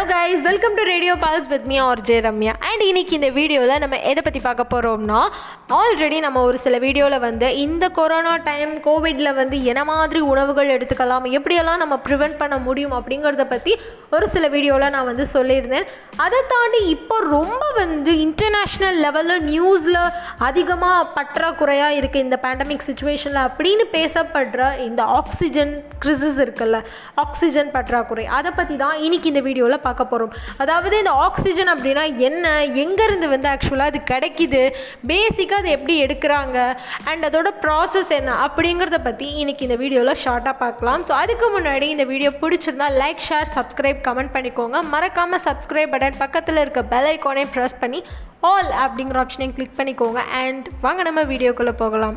Hello guys welcome to radio pulse with me R J Ramya and இன்னைக்கு இந்த வீடியோவில் நம்ம எதை பற்றி பார்க்க போகிறோம்னா ஆல்ரெடி நம்ம ஒரு சில வீடியோவில் வந்து இந்த கொரோனா டைம் கோவிடில் வந்து என்ன மாதிரி உணவுகள் எடுத்துக்கலாம் எப்படியெல்லாம் நம்ம ப்ரிவெண்ட் பண்ண முடியும் அப்படிங்கிறத பற்றி ஒரு சில வீடியோவில் நான் வந்து சொல்லியிருந்தேன். அதை தாண்டி இப்போ ரொம்ப வந்து இன்டர்நேஷ்னல் லெவலில் நியூஸில் அதிகமாக பற்றாக்குறையாக இருக்குது இந்த பேண்டமிக் சுச்சுவேஷனில் அப்படின்னு பேசப்படுற இந்த ஆக்சிஜன் கிரிசிஸ் இருக்குல்ல ஆக்சிஜன் பற்றாக்குறை. அதை பற்றி தான் இன்னைக்கு இந்த வீடியோவில் பார்க்க போகிறோம் அதாவது இந்த ஆக்சிஜன் அப்படின்னா என்ன எங்கேருந்து வந்து ஆக்சுவலாக அது கிடைக்கிது பேசிக்காக அதை எப்படி எடுக்கிறாங்க அண்ட் அதோட ப்ராசஸ் என்ன அப்படிங்கிறத பற்றி இன்னைக்கு இந்த வீடியோவில் ஷார்ட்டாக பார்க்கலாம். ஸோ அதுக்கு முன்னாடி இந்த வீடியோ பிடிச்சிருந்தா லைக் ஷேர் சப்ஸ்கிரைப் கமெண்ட் பண்ணிக்கோங்க. மறக்காமல் சப்ஸ்கிரைப் பட்டன் பக்கத்தில் இருக்க பெல் ஐக்கானே ப்ரெஸ் பண்ணி ஆல் அப்படிங்கிற ஆப்ஷனையும் கிளிக் பண்ணிக்கோங்க. அண்ட் வாங்க நம்ம வீடியோக்குள்ளே போகலாம்.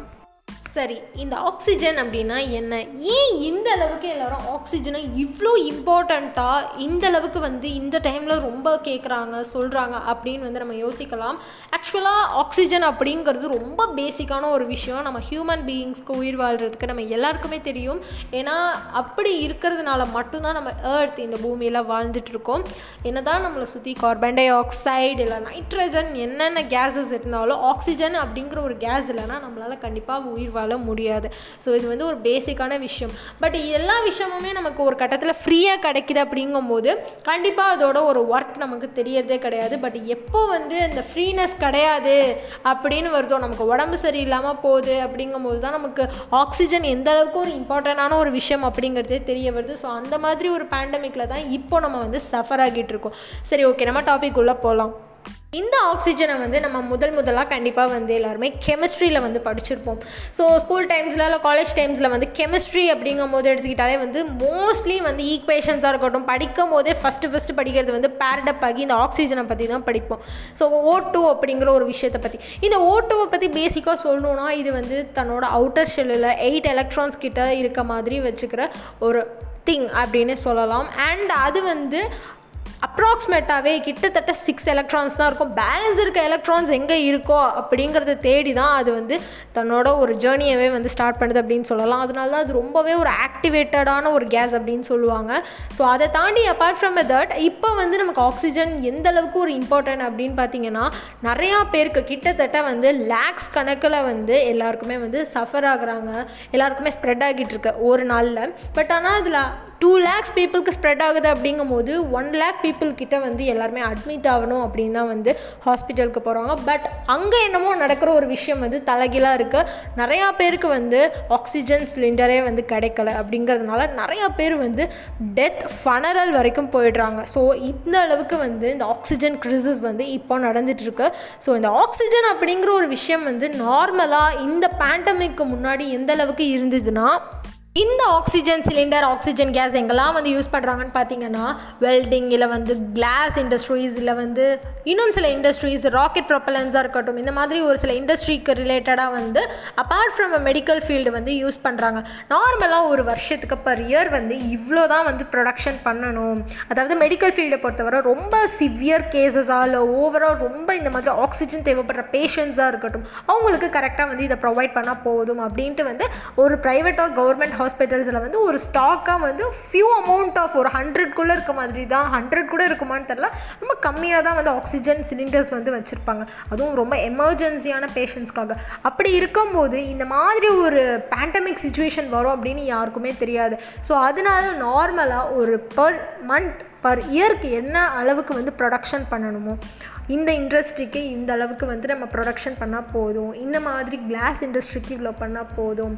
சரி இந்த ஆக்சிஜன் அப்படின்னா என்ன? ஏன் இந்த அளவுக்கு எல்லாரும் ஆக்சிஜனை இவ்வளோ இம்பார்ட்டண்ட்டாக இந்த அளவுக்கு வந்து இந்த டைமில் ரொம்ப கேட்குறாங்க சொல்கிறாங்க அப்படின்னு வந்து நம்ம யோசிக்கலாம். ஆக்சுவலாக ஆக்சிஜன் அப்படிங்கிறது ரொம்ப பேசிக்கான ஒரு விஷயம். நம்ம ஹியூமன் பீயிங்ஸ்க்கு உயிர் வாழ்கிறதுக்கு நம்ம எல்லாருக்குமே தெரியும். ஏன்னா அப்படி இருக்கிறதுனால மட்டும்தான் நம்ம ஏர்த் இந்த பூமியில் வாழ்ந்துட்டுருக்கோம் என்ன தான் நம்மளை சுற்றி கார்பன் டை ஆக்சைடு இல்லை நைட்ரஜன் என்னென்ன கேஸஸ் இருந்தாலும் ஆக்சிஜன் அப்படிங்கிற ஒரு கேஸ் இல்லைன்னா நம்மளால் கண்டிப்பாக உயிர் வாழ முடியாது. ஸோ இது வந்து ஒரு பேசிக்கான விஷயம். பட் எல்லா விஷயமுமே நமக்கு ஒரு கட்டத்தில் ஃப்ரீயாக கிடைக்குது அப்படிங்கும்போது கண்டிப்பாக அதோட ஒரு ஒர்த் நமக்கு தெரியறதே கிடையாது. பட் எப்போ வந்து இந்த ஃப்ரீனஸ் கிடையாது அப்படின்னு வருதோ நமக்கு உடம்பு சரியில்லாமல் போகுது அப்படிங்கும்போது தான் நமக்கு ஆக்சிஜன் எந்த அளவுக்கு ஒரு இம்பார்ட்டண்டான ஒரு விஷயம் அப்படிங்கிறதே தெரிய வருது. ஸோ அந்த மாதிரி ஒரு பேண்டமிக்கில் தான் இப்போ நம்ம வந்து சஃபர் ஆகிட்டு இருக்கோம். சரி ஓகே நம்ம டாபிக் உள்ளே போகலாம் இந்த ஆக்சிஜனை வந்து நம்ம முதல் முதலாக கண்டிப்பாக வந்து எல்லாருமே கெமிஸ்ட்ரியில் வந்து படிச்சிருப்போம். ஸோ ஸ்கூல் டைம்ஸில் இல்லை காலேஜ் டைம்ஸில் வந்து கெமிஸ்ட்ரி அப்படிங்கும் போது எடுத்துக்கிட்டாலே வந்து மோஸ்ட்லி வந்து ஈக்குவேஷன்ஸாக இருக்கட்டும் படிக்கும் போதே ஃபஸ்ட்டு ஃபஸ்ட்டு படிக்கிறது வந்து பேரடப் ஆகி இந்த ஆக்சிஜனை பற்றி தான் படிப்போம். ஸோ ஓ டூ அப்படிங்கிற ஒரு விஷயத்தை பற்றி இந்த ஓ டூவை பற்றி பேசிக்காக சொல்லணுன்னா இது வந்து தன்னோட அவுட்டர் ஷெல்லில் எயிட் எலக்ட்ரான்ஸ் கிட்ட இருக்க மாதிரி வச்சுக்கிற ஒரு திங் அப்படின்னு சொல்லலாம். அண்ட் அது வந்து அப்ராக்சிமேட்டாகவே கிட்டத்தட்ட சிக்ஸ் எலக்ட்ரான்ஸ் தான் இருக்கும். பேலன்ஸ் இருக்க எலக்ட்ரான்ஸ் எங்கே இருக்கோ அப்படிங்கிறத தேடி தான் அது வந்து தன்னோட ஒரு ஜேர்னியவே வந்து ஸ்டார்ட் பண்ணுது அப்படின்னு சொல்லலாம். அதனால தான் அது ரொம்பவே ஒரு ஆக்டிவேட்டடான ஒரு கேஸ் அப்படின்னு சொல்லுவாங்க. ஸோ அதை தாண்டி அப்பார்ட் ஃப்ரம் தட் இப்போ வந்து நமக்கு ஆக்சிஜன் எந்த அளவுக்கு ஒரு இம்பார்ட்டன்ட் அப்படின்னு பார்த்தீங்கன்னா நிறையா பேருக்கு கிட்டத்தட்ட வந்து லேக்ஸ் கணக்கில் வந்து எல்லாருக்குமே வந்து சஃபர் ஆகுறாங்க. எல்லாருக்குமே ஸ்ப்ரெட் ஆகிட்டு இருக்கு ஒரு நாளில். பட் ஆனால் அதில் டூ லேக்ஸ் பீப்புளுக்கு ஸ்ப்ரெட் ஆகுது அப்படிங்கும்போது ஒன் லேக் பீப்புள் கிட்ட வந்து எல்லாருமே அட்மிட் ஆகணும் அப்படின்னு தான் வந்து ஹாஸ்பிட்டலுக்கு போகிறாங்க பட் அங்கே என்னமோ நடக்கிற ஒரு விஷயம் வந்து தலைகீழாக இருக்குது நிறையா பேருக்கு வந்து ஆக்சிஜன் சிலிண்டரே வந்து கிடைக்கல அப்படிங்கிறதுனால நிறையா பேர் வந்து டெத் ஃபனரல் வரைக்கும் போயிடுறாங்க. ஸோ இந்த அளவுக்கு வந்து இந்த ஆக்சிஜன் கிரிசஸ் வந்து இப்போ நடந்துகிட்ருக்கு ஸோ இந்த ஆக்சிஜன் அப்படிங்கிற ஒரு விஷயம் வந்து நார்மலாக இந்த பேண்டமிக்கு முன்னாடி எந்த அளவுக்கு இருந்ததுன்னா இந்த ஆக்சிஜன் சிலிண்டர் ஆக்சிஜன் கேஸ் எங்கெல்லாம் வந்து யூஸ் பண்ணுறாங்கன்னு பார்த்தீங்கன்னா வெல்டிங் இல்லை வந்து கிளாஸ் இண்டஸ்ட்ரீஸ் இல்லை வந்து இன்னும் சில இண்டஸ்ட்ரீஸ் ராக்கெட் ப்ரொப்பலன்ஸாக இருக்கட்டும் இந்த மாதிரி ஒரு சில இண்டஸ்ட்ரிக்கு ரிலேட்டடாக வந்து apart from a medical field வந்து யூஸ் பண்ணுறாங்க நார்மலாக ஒரு வருஷத்துக்கு பர் இயர் வந்து இவ்வளோ தான் வந்து ப்ரொடக்ஷன் பண்ணணும். அதாவது மெடிக்கல் ஃபீல்டை பொறுத்தவரை ரொம்ப சிவியர் கேசஸாக இல்லை ஓவரால் ரொம்ப இந்த மாதிரி ஆக்சிஜன் தேவைப்படுற பேஷண்ட்ஸாக இருக்கட்டும் அவங்களுக்கு கரெக்டாக வந்து இதை ப்ரொவைட் பண்ணால் போதும் அப்படின்ட்டு வந்து ஒரு ப்ரைவேட் ஆர் கவர்மெண்ட் ஹாஸ்பிட்டல்ஸில் வந்து ஒரு ஸ்டாக்காக வந்து ஃபியூ அமௌண்ட் ஆஃப் ஒரு ஹண்ட்ரட்குள்ளே இருக்க மாதிரி தான். ஹண்ட்ரட் கூட இருக்குமான்னு தெரில ரொம்ப கம்மியாக தான் வந்து ஆக்சிஜன் சிலிண்டர்ஸ் வந்து வச்சுருப்பாங்க. அதுவும் ரொம்ப எமர்ஜென்சியான பேஷண்ட்ஸ்க்காக அப்படி இருக்கும்போது இந்த மாதிரி ஒரு பேண்டமிக் சுச்சுவேஷன் வரும் அப்படின்னு யாருக்குமே தெரியாது. ஸோ அதனால நார்மலாக ஒரு பர் மந்த் பர் இயர்க்கு என்ன அளவுக்கு வந்து ப்ரொடக்ஷன் பண்ணணுமோ இந்த இண்டஸ்ட்ரிக்கு இந்த அளவுக்கு வந்து நம்ம ப்ரொடக்ஷன் பண்ணால் போதும். இந்த மாதிரி கிளாஸ் இண்டஸ்ட்ரிக்கு இவ்வளோ பண்ணால் போதும்.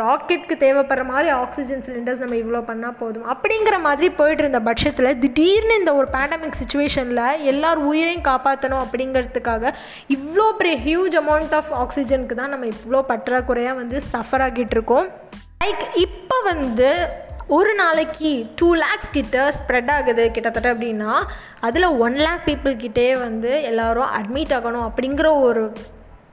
ராக்கெட்க்கு தேவைப்படுற மாதிரி ஆக்சிஜன் சிலிண்டர்ஸ் நம்ம இவ்வளோ பண்ணால் போதும். அப்படிங்கிற மாதிரி போயிட்டு இருந்த பட்சத்தில் திடீர்னு இந்த ஒரு பேண்டமிக் சுச்சுவேஷனில் எல்லார் உயிரையும் காப்பாற்றணும் அப்படிங்கிறதுக்காக இவ்வளோ பெரிய ஹியூஜ் அமௌண்ட் ஆஃப் ஆக்சிஜனுக்கு தான் நம்ம இவ்வளோ பற்றாக்குறையாக வந்து சஃபர் ஆகிட்டு இருக்கோம். லைக் இப்போ வந்து ஒரு நாளைக்கு டூ லேக்ஸ் கிட்ட ஸ்ப்ரெட் ஆகுது கிட்டத்தட்ட அப்படின்னா அதில் ஒன் லேக் பீப்புள்கிட்டே வந்து எல்லோரும் அட்மிட் ஆகணும் அப்படிங்கிற ஒரு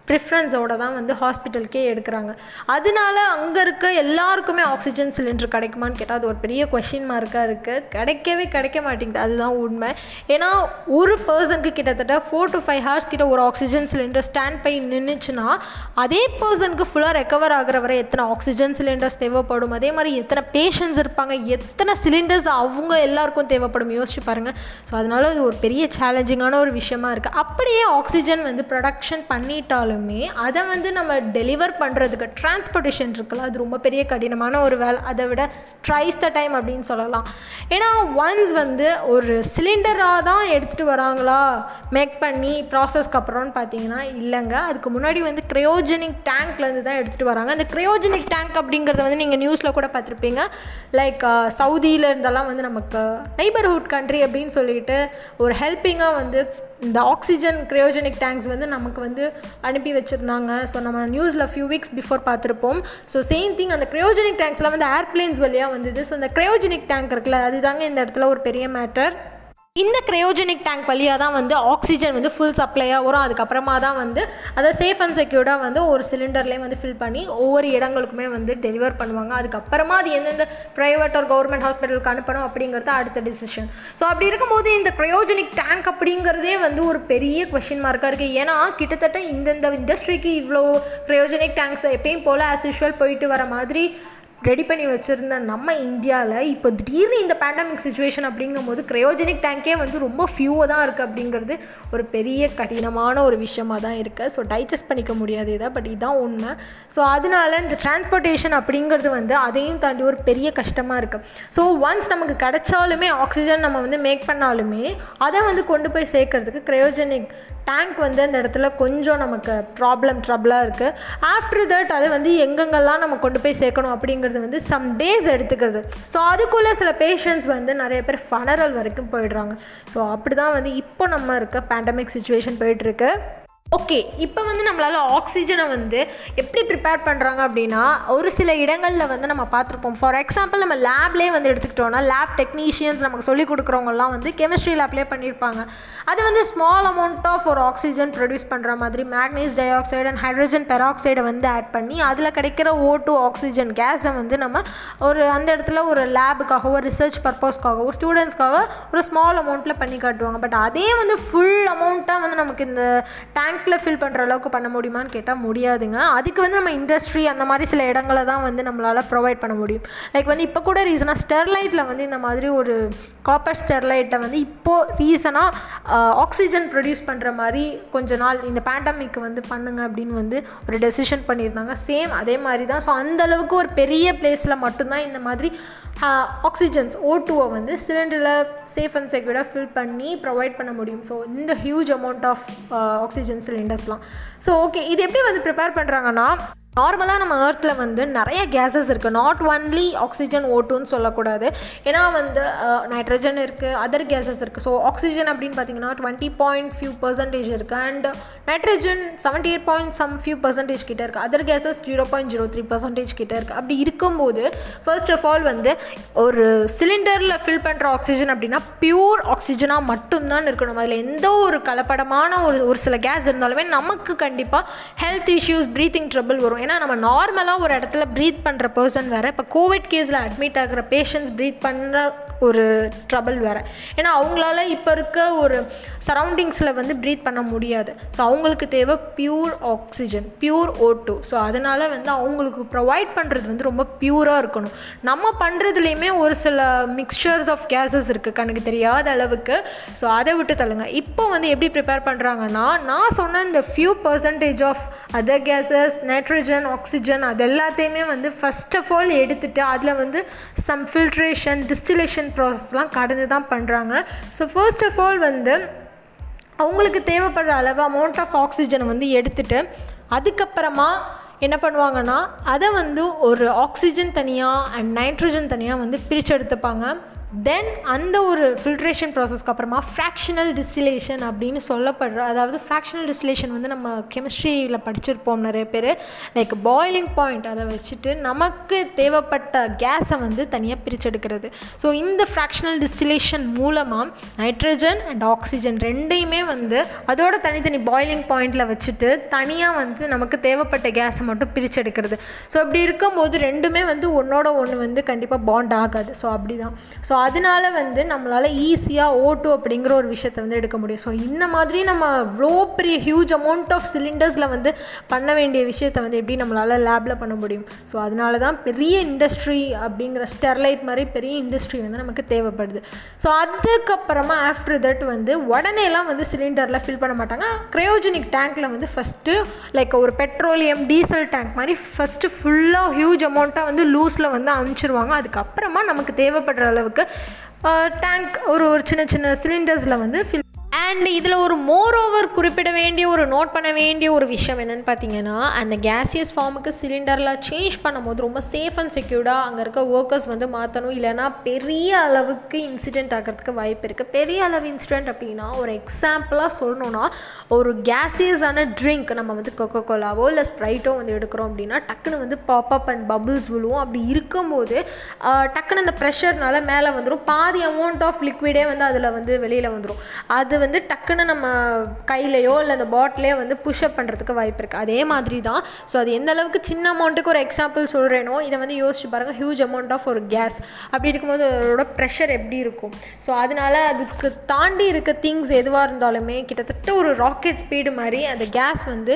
ப்ரிஃபரன்ஸோடு தான் வந்து ஹாஸ்பிட்டலுக்கே எடுக்கிறாங்க. அதனால அங்கே இருக்க எல்லாருக்குமே ஆக்சிஜன் சிலிண்டர் கிடைக்குமான்னு கேட்டால் அது ஒரு பெரிய கொஷின் மார்க்காக இருக்குது கிடைக்கவே கிடைக்க மாட்டேங்குது. அதுதான் உண்மை. ஏன்னா ஒரு பர்சனுக்கு கிட்டத்தட்ட ஃபோர் டு ஃபைவ் ஹவர்ஸ் கிட்ட ஒரு ஆக்சிஜன் சிலிண்டர் ஸ்டாண்ட் பை நின்றுச்சுன்னா அதே பர்சனுக்கு ஃபுல்லாக ரெக்கவர் ஆகிற வரை எத்தனை ஆக்சிஜன் சிலிண்டர்ஸ் தேவைப்படும்? அதே மாதிரி எத்தனை பேஷண்ட்ஸ் இருப்பாங்க? எத்தனை சிலிண்டர்ஸ் அவங்க எல்லாருக்கும் தேவைப்படும்? யோசிச்சு பாருங்கள் ஸோ அதனால அது ஒரு பெரிய சேலஞ்சிங்கான ஒரு விஷயமா இருக்குது அப்படியே ஆக்சிஜன் வந்து ப்ரொடக்ஷன் பண்ணிட்டாலும் அதை வந்து நம்ம டெலிவர் பண்ணுறதுக்கு டிரான்ஸ்போர்ட்டேஷன் இருக்குல்ல அது ரொம்ப பெரிய கடினமான ஒரு வேலை. அதை விட ட்ரைஸ் த டைம் அப்படின்னு சொல்லலாம். ஏன்னா ஒன்ஸ் வந்து ஒரு சிலிண்டராக தான் எடுத்துகிட்டு வராங்களா? மேக் பண்ணி ப்ராசஸ்க்கு அப்புறம்னு பார்த்தீங்கன்னா இல்லைங்க. அதுக்கு முன்னாடி வந்து க்ரையோஜெனிக் டேங்க்லேருந்து தான் எடுத்துகிட்டு வராங்க. அந்த க்ரையோஜெனிக் டேங்க் அப்படிங்கிறத வந்து நீங்கள் நியூஸில் கூட பார்த்துருப்பீங்க. லைக் சவுதியில் இருந்தெல்லாம் வந்து நமக்கு நெய்பர்ஹுட் கண்ட்ரி அப்படின்னு சொல்லிட்டு ஒரு ஹெல்ப்பிங்காக வந்து இந்த ஆக்சிஜன் க்ரையோஜெனிக் டேங்க்ஸ் வந்து நமக்கு வந்து அனுப்பி வச்சுருந்தாங்க. ஸோ நம்ம நியூஸில் ஃபியூ வீக்ஸ் பிஃபோர் பார்த்துருப்போம். ஸோ சேம் திங் அந்த க்ரையோஜெனிக் டேங்க்ஸ்லாம் வந்து ஏர்பிளைன்ஸ் வழியாக வந்தது. ஸோ இந்த க்ரையோஜெனிக் டேங்க் இருக்குல்ல அதுதாங்க இந்த இடத்துல ஒரு பெரிய மேட்டர் இந்த க்ரையோஜெனிக் டேங்க் வழியாக தான் வந்து ஆக்சிஜன் வந்து ஃபுல் சப்ளையாக வரும். அதுக்கப்புறமா தான் வந்து அதை சேஃப் அண்ட் செக்யூர்டாக வந்து ஒரு சிலிண்டர்லேயே வந்து ஃபில் பண்ணி ஒவ்வொரு இடங்களுக்குமே வந்து டெலிவர் பண்ணுவாங்க. அதுக்கப்புறமா அது எந்தெந்த ப்ரைவேட் ஒரு கவர்மெண்ட் ஹாஸ்பிட்டலுக்கு அனுப்பணும் அப்படிங்கிறது அடுத்த டிசிஷன் ஸோ அப்படி இருக்கும்போது இந்த க்ரையோஜெனிக் டேங்க் அப்படிங்கிறதே வந்து ஒரு பெரிய கொஷின் மார்க்காக இருக்குது ஏன்னா கிட்டத்தட்ட இந்தந்த இண்டஸ்ட்ரிக்கு இவ்வளோ க்ரையோஜெனிக் டேங்க்ஸ் எப்பயும் போல் ஆஸ் யூஷுவல் போயிட்டு வர மாதிரி ரெடி பண்ணி வச்சுருந்த நம்ம இந்தியாவில் இப்போ திடீர்னு இந்த பேண்டமிக் சுச்சுவேஷன் அப்படிங்கும்போது க்ரையோஜெனிக் டேங்கே வந்து ரொம்ப ஃபியூவாக தான் இருக்குது அப்படிங்கிறது ஒரு பெரிய கடினமான ஒரு விஷயமாக தான் இருக்குது ஸோ டைஜஸ்ட் பண்ணிக்க முடியாது இதை பட் இதுதான் உண்மை. ஸோ அதனால இந்த டிரான்ஸ்போர்ட்டேஷன் அப்படிங்கிறது வந்து அதையும் தாண்டி ஒரு பெரிய கஷ்டமாக இருக்குது ஸோ ஒன்ஸ் நமக்கு கிடைச்சாலுமே ஆக்சிஜன் நம்ம வந்து மேக் பண்ணாலுமே அதை வந்து கொண்டு போய் சேர்க்கறதுக்கு க்ரையோஜெனிக் டேங்க் வந்து அந்த இடத்துல கொஞ்சம் நமக்கு ப்ராப்ளம் ட்ரபிளாக இருக்குது ஆஃப்டர் தட் அதை வந்து எங்கெங்கெல்லாம் நம்ம கொண்டு போய் சேர்க்கணும் அப்படிங்கிறது வந்து சம் டேஸ் எடுத்துக்கிறது. ஸோ அதுக்குள்ளே சில பேஷண்ட்ஸ் வந்து நிறைய பேர் ஃபனரல் வரைக்கும் போயிடுறாங்க. ஸோ அப்படி தான் வந்து இப்போ நம்ம இருக்க பேண்டமிக் சுச்சுவேஷன் போயிட்டுருக்கு ஓகே இப்போ வந்து நம்மளால் ஆக்சிஜனை வந்து எப்படி ப்ரிப்பேர் பண்ணுறாங்க அப்படின்னா ஒரு சில இடங்களில் வந்து நம்ம பார்த்துருப்போம். ஃபார் எக்ஸாம்பிள் நம்ம லேப்லேயே வந்து எடுத்துக்கிட்டோம்னா லேப் டெக்னீஷியன்ஸ் நமக்கு சொல்லிக் கொடுக்குறவங்கலாம் வந்து கெமிஸ்ட்ரி லேப்லேயே பண்ணியிருப்பாங்க. அது வந்து ஸ்மால் அமௌண்ட் ஆஃப் ஒரு ஆக்சிஜன் ப்ரொடியூஸ் பண்ணுற மாதிரி manganese dioxide and hydrogen பெராக்சைடை வந்து ஆட் பண்ணி அதில் கிடைக்கிற ஓ டூ ஆக்சிஜன் கேஸை வந்து நம்ம ஒரு அந்த இடத்துல ஒரு லேபுக்காகவோ ரிசர்ச் பர்பஸ்க்காகவோ ஸ்டூடெண்ட்ஸ்க்காக ஒரு ஸ்மால் அமௌண்ட்டில் பண்ணி காட்டுவாங்க. பட் அதே வந்து ஃபுல் அமௌண்ட்டாக வந்து நமக்கு இந்த டேங்க் டேங்க்கில் ஃபில் பண்ணுற அளவுக்கு பண்ண முடியுமான்னு கேட்டால் முடியாதுங்க. அதுக்கு வந்து நம்ம இண்டஸ்ட்ரி அந்த மாதிரி சில இடங்களை தான் வந்து நம்மளால் ப்ரொவைட் பண்ண முடியும். லைக் வந்து இப்போ கூட ரீசனாக ஸ்டெர்லைட்டில் வந்து இந்த மாதிரி ஒரு காப்பர் ஸ்டெர்லைட்டை வந்து இப்போது ரீசனாக ஆக்சிஜன் ப்ரொடியூஸ் பண்ணுற மாதிரி கொஞ்ச நாள் இந்த பேண்டமிக் வந்து பண்ணுங்க அப்படின்னு வந்து ஒரு டெசிஷன் பண்ணியிருந்தாங்க. சேம் அதே மாதிரி தான். ஸோ அந்தளவுக்கு ஒரு பெரிய பிளேஸில் மட்டும்தான் இந்த மாதிரி ஆக்சிஜன்ஸ் ஓ டூவை வந்து சிலிண்டரில் சேஃப் அண்ட் செக்யூர்டாக ஃபில் பண்ணி ப்ரொவைட் பண்ண முடியும். ஸோ இந்த ஹியூஜ் அமௌண்ட் ஆஃப் ஆக்சிஜன்ஸ் சிலிண்டர்ஸ்லாம் ஸோ ஓகே இது எப்படி வந்து ப்ரிப்பேர் பண்ணுறாங்கன்னா நார்மலாக நம்ம ஏர்த்தில் வந்து நிறைய கேஸஸ் இருக்குது நாட் ஒன்லி ஆக்சிஜன் ஓட்டுன்னு சொல்லக்கூடாது. ஏன்னா வந்து நைட்ரஜன் இருக்குது அதர் கேஸஸ் இருக்குது ஸோ ஆக்சிஜன் அப்படின்னு பார்த்தீங்கன்னா டுவெண்ட்டி பாயிண்ட் ஃபியூ பர்சன்டேஜ் இருக்குது and nitrogen seventy eight point some few percentage கிட்ட இருக்குது other gases zero point zero three percentage கிட்ட இருக்குது அப்படி இருக்கும்போது ஃபர்ஸ்ட் ஆஃப் ஆல் வந்து ஒரு சிலிண்டரில் ஃபில் பண்ணுற ஆக்சிஜன் அப்படின்னா பியூர் ஆக்சிஜனாக மட்டும்தான் இருக்கணும். அதில் எந்த ஒரு கலப்படமான ஒரு ஒரு சில கேஸ் இருந்தாலுமே நமக்கு கண்டிப்பாக ஹெல்த் இஷ்யூஸ் ப்ரீத்திங் ட்ரபிள் வரும். ஏன்னா நம்ம நார்மலாக ஒரு இடத்துல ப்ரீத் பண்ணுற பர்சன் வேறு. இப்போ கோவிட் கேஸில் அட்மிட் ஆகிற பேஷண்ட்ஸ் ப்ரீத் பண்ணுற ஒரு ட்ரபிள் வேறு. ஏன்னா அவங்களால இப்போ இருக்க ஒரு சரௌண்டிங்ஸில் வந்து ப்ரீத் பண்ண முடியாது. ஸோ அவங்களுக்கு தேவை பியூர் ஆக்சிஜன் பியூர் ஓட்டு ஸோ அதனால் வந்து அவங்களுக்கு ப்ரொவைட் பண்ணுறது வந்து ரொம்ப பியூராக இருக்கணும். நம்ம பண்ணுறதுலேயுமே ஒரு சில மிக்சர்ஸ் ஆஃப் கேஸஸ் இருக்குது கணக்கு தெரியாத அளவுக்கு. ஸோ அதை விட்டு தள்ளுங்க. இப்போ வந்து எப்படி ப்ரிப்பேர் பண்ணுறாங்கன்னா நான் சொன்ன இந்த few percentage of other gases nitrogen oxygen அது எல்லாத்தையுமே வந்து ஃபஸ்ட் ஆஃப் ஆல் எடுத்துகிட்டு அதில் வந்து சம் ஃபில்ட்ரேஷன் டிஸ்டிலேஷன் ப்ராசஸ்லாம் கடந்து தான் பண்ணுறாங்க ஸோ ஃபர்ஸ்ட் ஆஃப் ஆல் வந்து அவங்களுக்கு தேவைப்படுற அளவு அமௌண்ட் ஆஃப் ஆக்சிஜனை வந்து எடுத்துகிட்டு அதுக்கப்புறமா என்ன பண்ணுவாங்கன்னா அதை வந்து ஒரு ஆக்சிஜன் தனியாக அண்ட் நைட்ரஜன் தனியாக வந்து பிரித்து எடுத்துப்பாங்க. தென் அந்த ஒரு ஃபில்ட்ரேஷன் ப்ராசஸ்க்கு அப்புறமா ஃப்ராக்ஷனல் டிஸ்டிலேஷன் அப்படின்னு சொல்லப்படுற அதாவது ஃப்ராக்ஷனல் டிஸ்டிலேஷன் வந்து நம்ம கெமிஸ்ட்ரியில் படிச்சிருப்போம் நிறைய பேர். லைக் பாய்லிங் பாயிண்ட் அதை வச்சுட்டு நமக்கு தேவைப்பட்ட கேஸை வந்து தனியாக பிரிச்செடுக்கிறது. ஸோ இந்த ஃப்ராக்ஷனல் டிஸ்டிலேஷன் மூலமாக நைட்ரஜன் அண்ட் ஆக்சிஜன் ரெண்டையுமே வந்து அதோட தனித்தனி பாய்லிங் பாயிண்டில் வச்சுட்டு தனியாக வந்து நமக்கு தேவைப்பட்ட கேஸை மட்டும் பிரிச்செடுக்கிறது. ஸோ அப்படி இருக்கும்போது ரெண்டுமே வந்து ஒன்றோட ஒன்று வந்து கண்டிப்பாக பாண்ட் ஆகாது. ஸோ அப்படி தான் ஸோ அதனால வந்து நம்மளால் ஈஸியாக ஓட்டு அப்படிங்கிற ஒரு விஷயத்தை வந்து எடுக்க முடியும். ஸோ இந்த மாதிரி நம்ம இவ்வளோ பெரிய ஹியூஜ் அமௌண்ட் ஆஃப் சிலிண்டர்ஸில் வந்து பண்ண வேண்டிய விஷயத்தை வந்து எப்படி நம்மளால் லேபில் பண்ண முடியும்? ஸோ அதனால தான் பெரிய இண்டஸ்ட்ரி அப்படிங்கிற ஸ்டெர்லைட் மாதிரி பெரிய இண்டஸ்ட்ரி வந்து நமக்கு தேவைப்படுது. ஸோ அதுக்கப்புறமா ஆஃப்டர் தட் வந்து உடனேலாம் வந்து சிலிண்டரில் ஃபில் பண்ண மாட்டாங்க. க்ரையோஜெனிக் டேங்க்கில் வந்து ஃபஸ்ட்டு லைக் ஒரு பெட்ரோலியம் டீசல் டேங்க் மாதிரி ஃபஸ்ட்டு ஃபுல்லாக ஹியூஜ் அமௌண்ட்டாக வந்து லூஸில் வந்து அனுப்பிச்சிருவாங்க அதுக்கப்புறமா நமக்கு தேவைப்படுற அளவுக்கு Uh, டேங்க் ஒரு ஒரு சின்ன சின்ன சிலிண்டர்ஸில் வந்து ஃபில் அண்ட் இதில் ஒரு மோர் ஓவர் குறிப்பிட வேண்டிய ஒரு நோட் பண்ண வேண்டிய ஒரு விஷயம் என்னென்னு பார்த்தீங்கன்னா அந்த கேசியஸ் ஃபார்முக்கு சிலிண்டரில் சேஞ்ச் பண்ணும்போது ரொம்ப சேஃப் அண்ட் செக்யூர்டாக அங்கே இருக்க ஒர்க்கர்ஸ் வந்து மாற்றணும் இல்லைனா பெரிய அளவுக்கு இன்சிடெண்ட் ஆகிறதுக்கு வாய்ப்பு இருக்குது பெரிய அளவு இன்சிடெண்ட் அப்படின்னா ஒரு எக்ஸாம்பிளாக சொல்லணும்னா ஒரு கேசியஸான ட்ரிங்க் நம்ம வந்து கொக்கோ கோலாவோ இல்லை ஸ்ப்ரைட்டோ வந்து எடுக்கிறோம் அப்படின்னா டக்குன்னு வந்து பாப்அப் அண்ட் பபுள்ஸ் விழுவோம். அப்படி இருக்கும்போது டக்குன்னு அந்த ப்ரெஷர்னால மேலே வந்துடும் பாதி அமௌண்ட் ஆஃப் லிக்விடே வந்து அதில் வந்து வெளியில் வந்துடும் அது வந்து டக்குன்னு நம்ம கையிலையோ இல்லை அந்த பாட்டிலையோ வந்து புஷ்அப் பண்ணுறதுக்கு வாய்ப்பு இருக்குது அதே மாதிரி தான் ஸோ அது எந்த அளவுக்கு சின்ன அமௌண்ட்டுக்கு ஒரு எக்ஸாம்பிள் சொல்கிறேனோ இதை வந்து யோசிச்சு பாருங்கள் ஹியூஜ் அமௌண்ட் ஆஃப் ஒரு கேஸ் அப்படி இருக்கும்போது அதோட ப்ரெஷர் எப்படி இருக்கும்? ஸோ அதனால் அதுக்கு தாண்டி இருக்க திங்ஸ் எதுவாக இருந்தாலுமே கிட்டத்தட்ட ஒரு ராக்கெட் ஸ்பீடு மாதிரி அந்த கேஸ் வந்து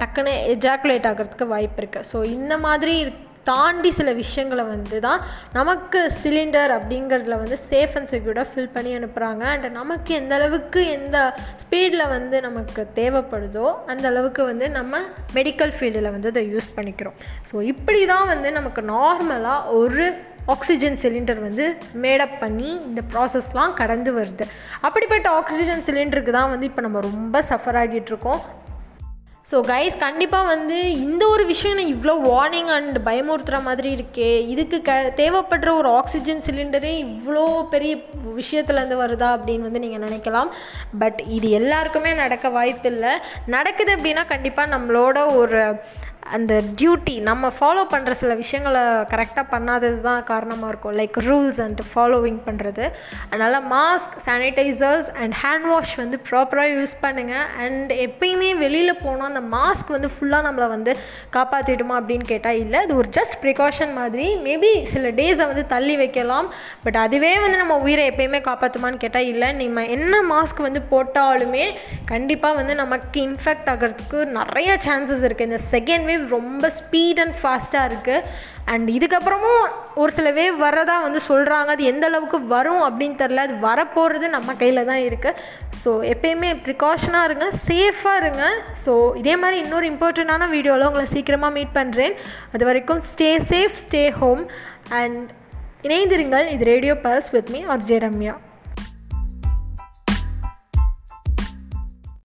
டக்குன்னு எஜாக்குலேட் ஆகிறதுக்கு வாய்ப்பு இருக்குது ஸோ இந்த மாதிரி தாண்டி சில விஷயங்களை வந்து தான் நமக்கு சிலிண்டர் அப்படிங்கிறதுல வந்து சேஃப் அண்ட் செக்யூர்டாக ஃபில் பண்ணி அனுப்புகிறாங்க அண்ட் நமக்கு எந்த அளவுக்கு எந்த ஸ்பீடில் வந்து நமக்கு தேவைப்படுதோ அந்த அளவுக்கு வந்து நம்ம மெடிக்கல் ஃபீல்டில் வந்து அதை யூஸ் பண்ணிக்கிறோம். ஸோ இப்படி தான் வந்து நமக்கு நார்மலாக ஒரு ஆக்சிஜன் சிலிண்டர் வந்து மேடப் பண்ணி இந்த ப்ராசஸ்லாம் கடந்து வருது. அப்படிப்பட்ட ஆக்சிஜன் சிலிண்டருக்கு தான் வந்து இப்போ நம்ம ரொம்ப சஃபர் ஆகிட்டுருக்கோம் ஸோ கைஸ் கண்டிப்பாக வந்து இந்த ஒரு விஷயம் நான் இவ்வளோ வார்னிங் அண்ட் பயமுறுத்துகிற மாதிரி இருக்கே. இதுக்கு க தேவைப்படுற ஒரு ஆக்சிஜன் சிலிண்டரே இவ்வளோ பெரிய விஷயத்துலேருந்து வருதா அப்படின்னு வந்து நீங்கள் நினைக்கலாம். பட் இது எல்லாருக்குமே நடக்க வாய்ப்பு இல்லை நடக்குது அப்படின்னா கண்டிப்பாக நம்மளோட ஒரு அந்த டியூட்டி நம்ம ஃபாலோ பண்ணுற சில விஷயங்களை கரெக்டாக பண்ணாதது தான் காரணமாக இருக்கும். லைக் ரூல்ஸ் அண்ட் ஃபாலோவிங் பண்ணுறது அதனால் mask sanitisers and hand wash வந்து ப்ராப்பராக யூஸ் பண்ணுங்கள் அண்ட் எப்பயுமே வெளியில் போனால் அந்த மாஸ்க் வந்து ஃபுல்லாக நம்மளை வந்து காப்பாற்றிடுமா அப்படின்னு கேட்டால் இல்லை. அது ஒரு ஜஸ்ட் ப்ரிகாஷன் மாதிரி. மேபி சில டேஸை வந்து தள்ளி வைக்கலாம். பட் அதுவே வந்து நம்ம உயிரை எப்பயுமே காப்பாற்றுமான்னு கேட்டால் இல்லை. நம்ம என்ன மாஸ்க் வந்து போட்டாலுமே கண்டிப்பாக வந்து நமக்கு இன்ஃபெக்ட் ஆகிறதுக்கு நிறைய சான்சஸ் இருக்குது இந்த செகண்ட் வேவ் ரொம்ப ஸ்பீட் அண்ட் ஃபாஸ்ட்டாக இருக்குது அண்ட் இதுக்கப்புறமும் ஒரு சில வேவ் வரதா வந்து சொல்கிறாங்க அது எந்த அளவுக்கு வரும் அப்படின்னு தெரில அது வரப்போகிறது நம்ம கையில் தான் இருக்குது ஸோ எப்பயுமே ப்ரிகாஷனாக இருங்க சேஃபாக இருங்க. ஸோ இதே மாதிரி இன்னொரு இம்பார்ட்டண்ட்டான வீடியோவில் உங்களை சீக்கிரமாக மீட் பண்ணுறேன் அது வரைக்கும் stay safe stay home and இணைந்திருங்கள். இது radio pulse with me R J Ramya